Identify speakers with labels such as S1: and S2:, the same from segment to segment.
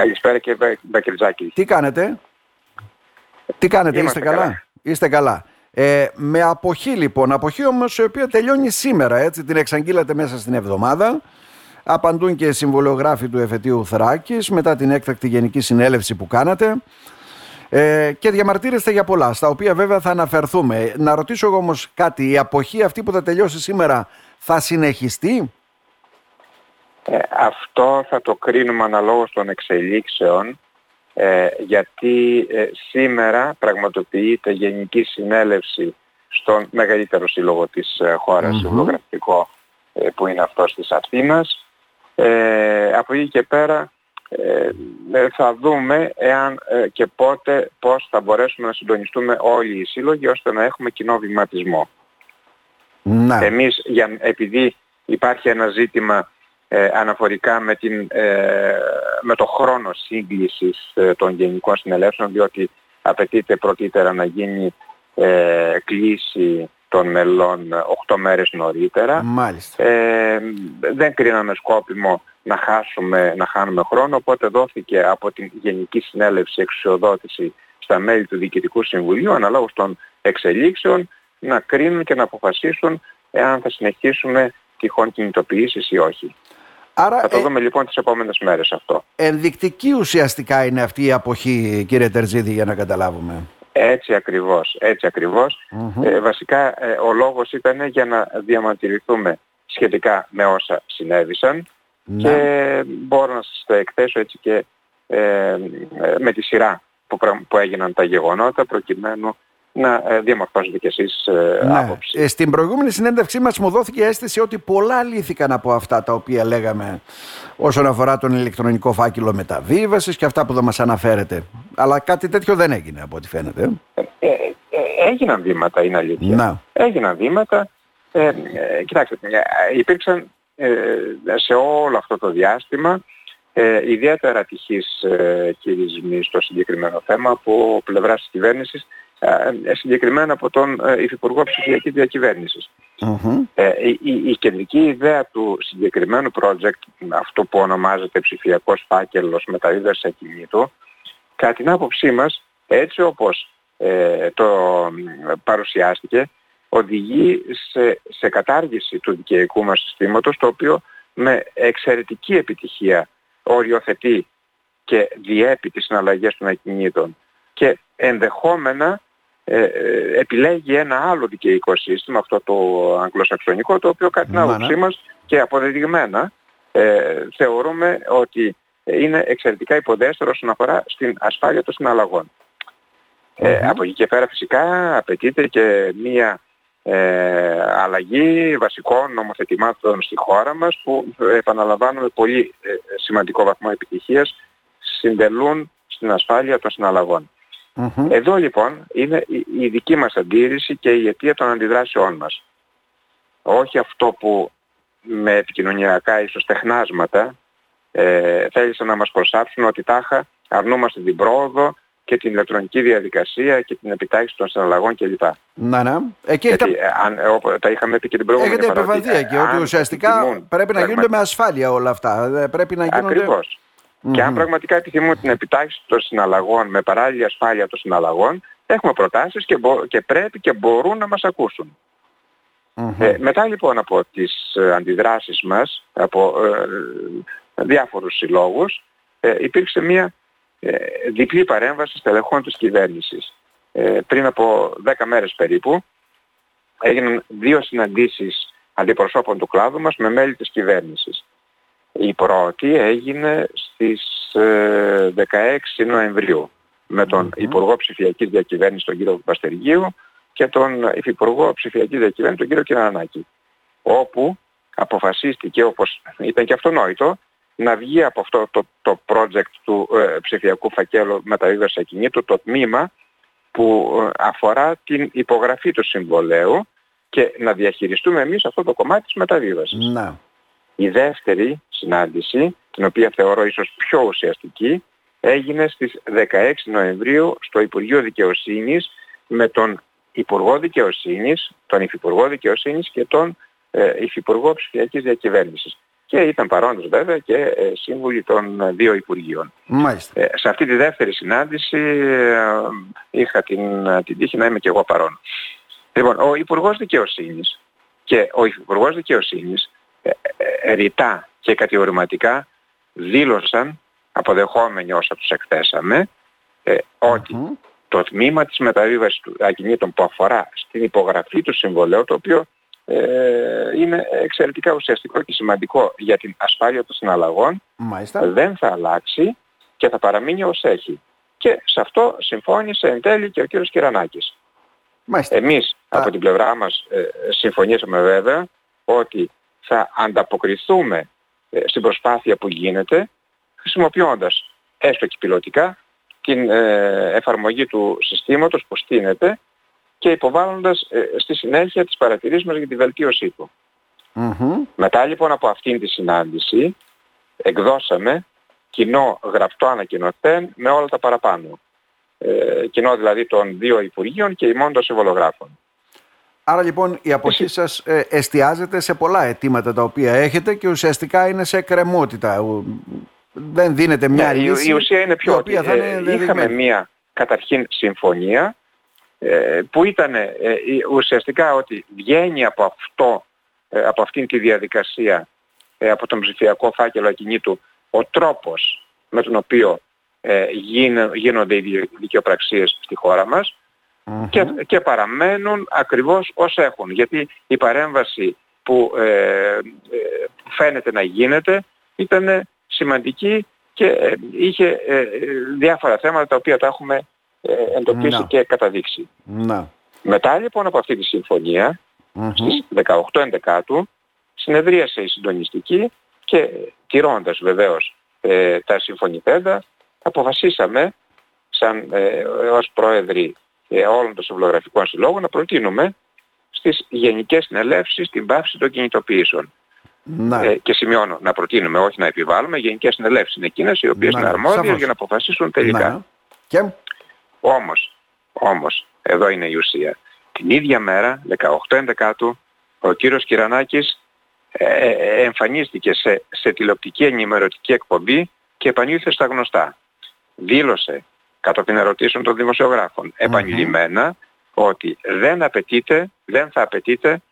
S1: Καλησπέρα κύριε Μπακερτζάκη.
S2: Τι κάνετε, τι κάνετε,
S1: Είμαστε
S2: είστε καλά;
S1: καλά.
S2: Είστε καλά. Ε, με αποχή λοιπόν, αποχή όμως η οποία τελειώνει σήμερα, έτσι, την εξαγγείλατε μέσα στην εβδομάδα. Απαντούν και οι συμβολιογράφοι του εφετείου Θράκης μετά την έκτακτη γενική συνέλευση που κάνατε. Ε, και διαμαρτύρεστε για πολλά, στα οποία βέβαια θα αναφερθούμε. Να ρωτήσω εγώ όμως κάτι, η αποχή αυτή που θα τελειώσει σήμερα θα συνεχιστεί;
S1: Ε, αυτό θα το κρίνουμε αναλόγως των εξελίξεων ε, γιατί ε, σήμερα πραγματοποιείται γενική συνέλευση στον μεγαλύτερο σύλλογο της ε, χώρας,
S2: Μμμ.
S1: συμβολογραφικό, ε, που είναι αυτός της Αθήνας. Ε, από εκεί και πέρα ε, ε, θα δούμε εάν ε, και πότε πώς θα μπορέσουμε να συντονιστούμε όλοι οι σύλλογοι ώστε να έχουμε κοινό βηματισμό.
S2: Να.
S1: Εμείς, για, επειδή υπάρχει ένα ζήτημα ε, αναφορικά με, την, ε, με το χρόνο σύγκλησης ε, των γενικών συνελεύσεων, διότι απαιτείται πρωτήτερα να γίνει ε, κλίση των μελών 8 μέρες νωρίτερα.
S2: Μάλιστα.
S1: Ε, δεν κρίναμε σκόπιμο να, χάσουμε, να χάνουμε χρόνο, οπότε δόθηκε από την Γενική Συνέλευση εξουσιοδότηση στα μέλη του Διοικητικού Συμβουλίου, αναλόγως των εξελίξεων, να κρίνουν και να αποφασίσουν εάν θα συνεχίσουμε τυχόν κινητοποιήσεις ή όχι.
S2: Άρα
S1: Θα το
S2: ε,
S1: δούμε λοιπόν τις επόμενες μέρες αυτό.
S2: ενδεικτική ουσιαστικά είναι αυτή η αποχή κύριε Τερζίδη για να καταλάβουμε.
S1: Έτσι ακριβώς, έτσι ακριβώς.
S2: Μμμ.
S1: Ε, βασικά ε, ο λόγος ήταν για να διαμαρτυρηθούμε σχετικά με όσα συνέβησαν
S2: Να.
S1: και μπορώ να σας τα εκθέσω έτσι και ε, ε, με τη σειρά που, πρα- που έγιναν τα γεγονότα προκειμένου να ε, διαμορφώσετε κι εσείς ε,
S2: Ναι.
S1: άποψη.
S2: Ε, στην προηγούμενη συνέντευξή μας μου δόθηκε αίσθηση ότι πολλά λύθηκαν από αυτά τα οποία λέγαμε όσον αφορά τον ηλεκτρονικό φάκελο μεταβίβασης και αυτά που δεν μας αναφέρετε. Αλλά κάτι τέτοιο δεν έγινε από ό,τι φαίνεται.
S1: Ε, ε, ε, έγιναν βήματα, είναι αλήθεια.
S2: Να.
S1: Έγιναν βήματα. Ε, ε, κοιτάξτε, ε, υπήρξαν ε, σε όλο αυτό το διάστημα ε, ιδιαίτερα τυχείς ε, χειρισμοί στο συγκεκριμένο θέμα από πλευράς της κυβέρνησης, ε, συγκεκριμένα από τον ε, Υφυπουργό Ψηφιακής Διακυβέρνησης.
S2: Μμμ.
S1: Ε, η, η- η κεντρική ιδέα του συγκεκριμένου project, αυτό που ονομάζεται ψηφιακός φάκελος μεταβίβασης ακινήτου, κατά την άποψή μας, έτσι όπως ε, το μ, παρουσιάστηκε, οδηγεί σε, σε κατάργηση του δικαιικού μας συστήματος, το οποίο με εξαιρετική επιτυχία οριοθετεί και διέπει τις συναλλαγές των ακινήτων και ενδεχόμενα ε, ε, επιλέγει ένα άλλο δικαιικό σύστημα, αυτό το αγγλοσαξονικό, το οποίο κατά την
S2: Μάνα.
S1: άποψή μας και αποδεδειγμένα ε, θεωρούμε ότι είναι εξαιρετικά υποδέστερο όσον αφορά στην ασφάλεια των συναλλαγών. Ε,
S2: Μμμ.
S1: από εκεί και πέρα φυσικά απαιτείται και μία ε, αλλαγή βασικών νομοθετημάτων στη χώρα μας που ε, επαναλαμβάνουμε πολύ ε, σημαντικό βαθμό επιτυχίας συντελούν στην ασφάλεια των συναλλαγών.
S2: Μμμ.
S1: Εδώ λοιπόν είναι η, η δική μας αντίρρηση και η αιτία των αντιδράσεών μας. Όχι αυτό που με επικοινωνιακά ίσως τεχνάσματα ε, θέλησαν να μας προσάψουν ότι τάχα αρνούμαστε την πρόοδο και την ηλεκτρονική διαδικασία και την επιτάχυνση των συναλλαγών κλπ.
S2: Να, ναι. Εκεί
S1: Γιατί
S2: έχετε,
S1: ε, αν, ε, όπω τα είχαμε πει και την προηγούμενη
S2: έχετε
S1: φορά, ότι,
S2: επεμβαθεί
S1: ε,
S2: εκεί ότι
S1: αν
S2: ουσιαστικά
S1: επιθυμούν
S2: πρέπει να γίνονται
S1: πραγματικά-
S2: με ασφάλεια όλα αυτά. Ε, Πρέπει να γίνονται...
S1: Ακριβώς. Και αν
S2: Μμμ.
S1: πραγματικά επιθυμούν την επιτάχυνση των συναλλαγών με παράλληλη ασφάλεια των συναλλαγών, έχουμε προτάσεις και, μπο- και πρέπει και μπορούν να μας ακούσουν.
S2: Μμμ.
S1: Ε, μετά λοιπόν από τις ε, αντιδράσεις μας, από ε, διάφορους συλλόγους, ε, υπήρξε μια ε, διπλή παρέμβαση στελεχών της κυβέρνησης. Ε, πριν από 10 μέρες περίπου έγιναν δύο συναντήσεις αντιπροσώπων του κλάδου μας με μέλη της κυβέρνησης. Η πρώτη έγινε στις ε, 16 Νοεμβρίου με τον
S2: Μμμ.
S1: Υπουργό Ψηφιακής Διακυβέρνησης τον κύριο Παστεργίου και τον Υφυπουργό Ψηφιακής Διακυβέρνησης τον κύριο Κυρανάκη όπου αποφασίστηκε όπως ήταν και αυτονόητο να βγει από αυτό το, το project του ε, ψηφιακού φακέλου μεταβίβασης ακινήτου το τμήμα που ε, αφορά την υπογραφή του συμβολέου και να διαχειριστούμε εμείς αυτό το κομμάτι της μεταβίβασης.
S2: Να.
S1: Η δεύτερη συνάντηση, την οποία θεωρώ ίσως πιο ουσιαστική, έγινε στις 16 Νοεμβρίου στο Υπουργείο Δικαιοσύνης με τον Υπουργό Δικαιοσύνης, τον Υφυπουργό Δικαιοσύνης και τον ε, Υφυπουργό Ψηφιακής Διακυβέρνησης. και ήταν παρόντες βέβαια και ε, σύμβουλοι των δύο Υπουργείων.
S2: Μάλιστα.
S1: σε αυτή τη δεύτερη συνάντηση είχα την, την τύχη να είμαι και εγώ παρόν. Λοιπόν, ο Υπουργός Δικαιοσύνης και ο Υπουργός Δικαιοσύνης ρητά και κατηγορηματικά δήλωσαν, αποδεχόμενοι όσα τους εκθέσαμε, ότι το τμήμα της μεταβίβασης του ακινήτων που αφορά στην υπογραφή του συμβολέου, το οποίο ε, είναι εξαιρετικά ουσιαστικό και σημαντικό για την ασφάλεια των συναλλαγών, δεν θα αλλάξει και θα παραμείνει ως έχει. Και σε αυτό συμφώνησε εν τέλει και ο κύριος Κυρανάκης. Μάλιστα. Εμείς από την πλευρά μας ε, συμφωνήσαμε βέβαια ότι θα ανταποκριθούμε ε, στην προσπάθεια που γίνεται χρησιμοποιώντας έστω και πιλωτικά την ε, εφαρμογή του συστήματος που στείνεται και υποβάλλοντας ε, στη συνέχεια τις παρατηρήσεις μας για τη βελτίωσή του. Μετά λοιπόν από αυτήν τη συνάντηση εκδώσαμε κοινό γραπτό ανακοινωτέν με όλα τα παραπάνω. Ε, κοινό δηλαδή των δύο Υπουργείων και ημών των συμβολογράφων.
S2: Άρα λοιπόν η αποχή σας ε, εστιάζεται σε πολλά αιτήματα τα οποία έχετε και ουσιαστικά είναι σε κρεμότητα. Δεν δίνεται μια
S1: ναι,
S2: λύση
S1: η ουσία είναι πιο ότι ε, είχαμε μια καταρχήν συμφωνία ε, που ήταν ε, ουσιαστικά ότι βγαίνει από αυτό από αυτήν τη διαδικασία από τον ψηφιακό φάκελο ακινήτου ο τρόπος με τον οποίο γίνονται οι δικαιοπραξίες στη χώρα μας και, και παραμένουν ακριβώς ως έχουν. Γιατί η παρέμβαση που φαίνεται να γίνεται ήταν σημαντική και ε, είχε ε, διάφορα θέματα τα οποία τα έχουμε ε, εντοπίσει και καταδείξει. Να. Μετά λοιπόν από αυτή τη συμφωνία, mm-hmm. στις 18 Ενδεκάτου, συνεδρίασε η συντονιστική και τηρώντας βεβαίως τα συμφωνηθέντα, αποφασίσαμε σαν ε, ως πρόεδροι όλων των συμβολογραφικών συλλόγων να προτείνουμε στις γενικές συνελεύσεις την πάυση των κινητοποιήσεων. Ε, και σημειώνω να προτείνουμε, όχι να επιβάλλουμε, γενικές συνελεύσεις είναι εκείνες οι οποίες είναι αρμόδιες για να αποφασίσουν τελικά. Και... Όμως, όμως, εδώ είναι η ουσία. Την ίδια μέρα, 18 του, ο κύριος Κυρανάκης ε, ε, εμφανίστηκε σε, σε τηλεοπτική ενημερωτική εκπομπή και επανήλθε στα γνωστά. Δήλωσε την ερωτήσεων των δημοσιογράφων επανειλημμένα ότι δεν απαιτείται, δεν θα απαιτείται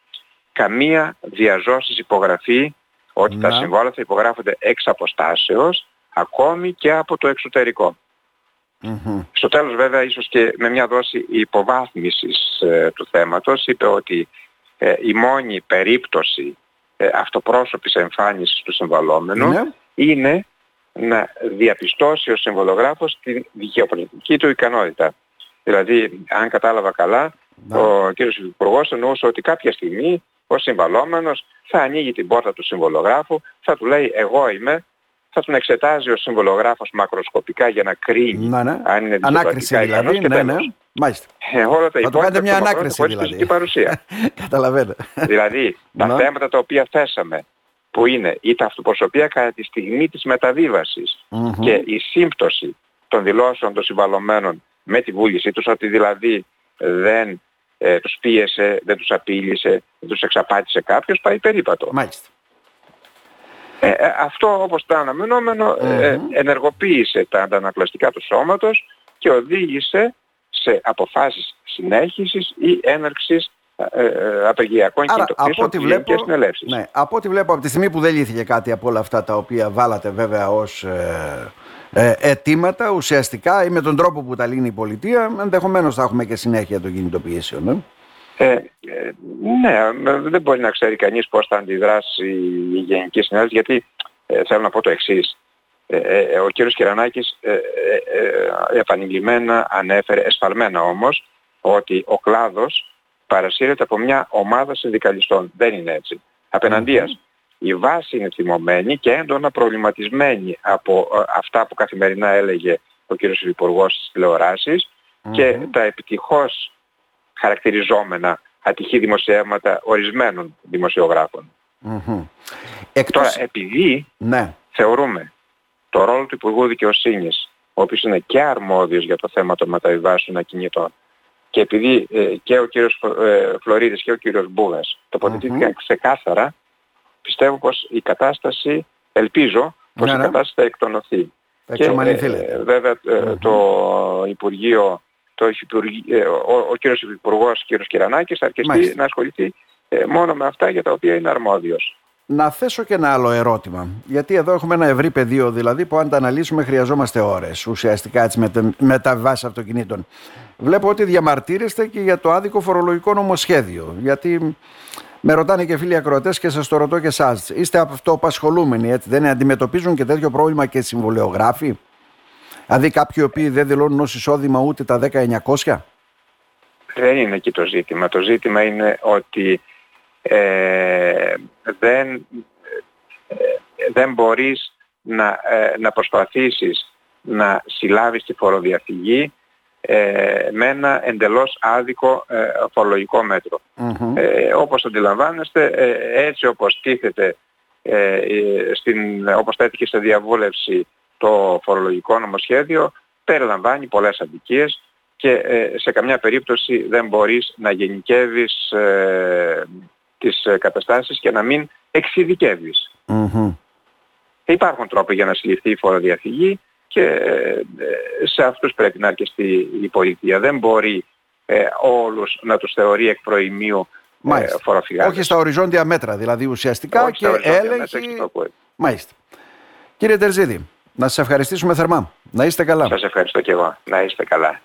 S1: καμία διαζώσεις υπογραφή ότι τα συμβόλαια θα υπογράφονται εξ αποστάσεως ακόμη και από το εξωτερικο Στο τέλος βέβαια ίσως και με μια δόση υποβάθμισης ε, του θέματος είπε ότι ε, η μόνη περίπτωση ε, αυτοπρόσωπης εμφάνισης του συμβαλόμενου ναι. είναι να διαπιστώσει ο συμβολογράφος τη δικαιοπολιτική του ικανότητα. Δηλαδή, αν κατάλαβα καλά, ναι. ο κύριος Υπουργός εννοούσε ότι κάποια στιγμή ο συμβαλόμενος θα ανοίγει την πόρτα του συμβολογράφου, θα του λέει εγώ είμαι, θα τον εξετάζει ο συμβολογράφος μακροσκοπικά για να κρίνει
S2: να, ναι. αν είναι Ανάκριση δηλαδή,
S1: και
S2: ναι, ναι. Μάλιστα.
S1: Ε, όλα τα
S2: θα του κάνετε μια ανάκριση δηλαδή.
S1: παρουσία.
S2: Καταλαβαίνω.
S1: δηλαδή, τα θέματα τα οποία θέσαμε, που είναι η ταυτοπροσωπία κατά τη στιγμή της μεταβιβασης και η σύμπτωση των δηλώσεων των συμβαλωμένων με τη βούλησή τους, ότι δηλαδή δεν ε, τους πίεσε, δεν τους απείλησε, δεν τους εξαπάτησε κάποιος, πάει περίπατο.
S2: Μάλιστα.
S1: Ε, ε αυτό όπως το αναμενόμενο ε, ενεργοποίησε τα αντανακλαστικά του σώματος και οδήγησε σε αποφάσεις συνέχισης ή έναρξης ε, ε, απεργιακών κινητοποιήσεων και βλέπω,
S2: Ναι, από ό,τι βλέπω από τη στιγμή που δεν λύθηκε κάτι από όλα αυτά τα οποία βάλατε βέβαια ως ε, ε, αιτήματα ουσιαστικά ή με τον τρόπο που τα λύνει η πολιτεία ενδεχομένως θα έχουμε και συνέχεια των κινητοποιήσεων.
S1: Ε, ε, ναι, δεν μπορεί να ξέρει κανείς πώς θα αντιδράσει η Γενική Συνέλευση γιατί ε, θέλω να πω το εξής. Ε, ο κύριος Κυρανάκης επανειλημμένα ανέφερε, εσφαλμένα όμως, ότι ο κλάδος παρασύρεται από μια ομάδα συνδικαλιστών. Δεν είναι έτσι. Απέναντίας, η βάση είναι θυμωμένη και έντονα προβληματισμένη από ε, αυτά που καθημερινά έλεγε ο κ. Υπουργός στις τηλεορασεις και τα επιτυχώς χαρακτηριζόμενα ατυχή δημοσιεύματα ορισμένων δημοσιογράφων. Τώρα, επειδή ναι. θεωρούμε το ρόλο του Υπουργού Δικαιοσύνης, ο οποίος είναι και αρμόδιος για το θέμα των μεταβιβάσεων ακινήτων, και επειδή ε, και ο κύριος ε, Φλωρίδης και ο κύριος Μπούγας τοποθετήθηκαν ξεκάθαρα πιστεύω πως η κατάσταση, ελπίζω πως
S2: Ναι,
S1: η
S2: ναι.
S1: κατάσταση θα εκτονωθεί.
S2: Θα
S1: Και
S2: εξομαλυνθεί,
S1: ε,
S2: λέτε.
S1: βέβαια ε, το Υπουργείο, το Υφυπουργ- ε, ο, ο κύριος Υπουργός, κύριος Κυρανάκης, θα αρκεστεί
S2: Μάλιστα.
S1: να ασχοληθεί ε, μόνο με αυτά για τα οποία είναι αρμόδιος.
S2: Να θέσω και ένα άλλο ερώτημα. Γιατί εδώ έχουμε ένα ευρύ πεδίο, δηλαδή που αν τα αναλύσουμε χρειαζόμαστε ώρες ουσιαστικά έτσι με μεταβάσει αυτοκινήτων. Βλέπω ότι διαμαρτύρεστε και για το άδικο φορολογικό νομοσχέδιο. Γιατί με ρωτάνε και φίλοι ακροατές και σας το ρωτώ και εσάς. Είστε αυτοπασχολούμενοι, έτσι. Δεν αντιμετωπίζουν και τέτοιο πρόβλημα και συμβολεογράφοι; Δηλαδή κάποιοι οι οποίοι δεν δηλώνουν ως εισόδημα ούτε τα 10.900.
S1: Δεν είναι εκεί το ζήτημα. Το ζήτημα είναι ότι ε, δεν, ε, δεν μπορείς να, ε, να προσπαθήσεις να συλλάβεις τη φοροδιαφυγή ε, με ένα εντελώς άδικο ε, φορολογικό μέτρο.
S2: Μμμ.
S1: Ε, όπως αντιλαμβάνεστε, ε, έτσι όπως τίθεται, ε, ε, στην, όπως τέθηκε σε διαβούλευση το φορολογικό νομοσχέδιο, περιλαμβάνει πολλές αδικίες και ε, σε καμιά περίπτωση δεν μπορείς να γενικεύεις ε, τις ε, καταστάσεις και να μην εξειδικεύεις.
S2: Μμμ.
S1: Υπάρχουν τρόποι για να συλληφθεί η φοροδιαφυγή και ε, ε, σε αυτούς πρέπει να αρκεστεί η πολιτεία. Δεν μπορεί ε, όλους να τους θεωρεί εκ προημίου ε,
S2: Μάλιστα.
S1: φοροφυγάδες.
S2: Όχι στα οριζόντια μέτρα, δηλαδή ουσιαστικά
S1: Όχι
S2: και
S1: στα οριζόντια μέτρα,
S2: έλεγχη.
S1: εξ τόπου.
S2: Μάλιστα. Κύριε Τερζίδη, να σας ευχαριστήσουμε θερμά. Να είστε καλά.
S1: Σας ευχαριστώ και εγώ. Να είστε καλά.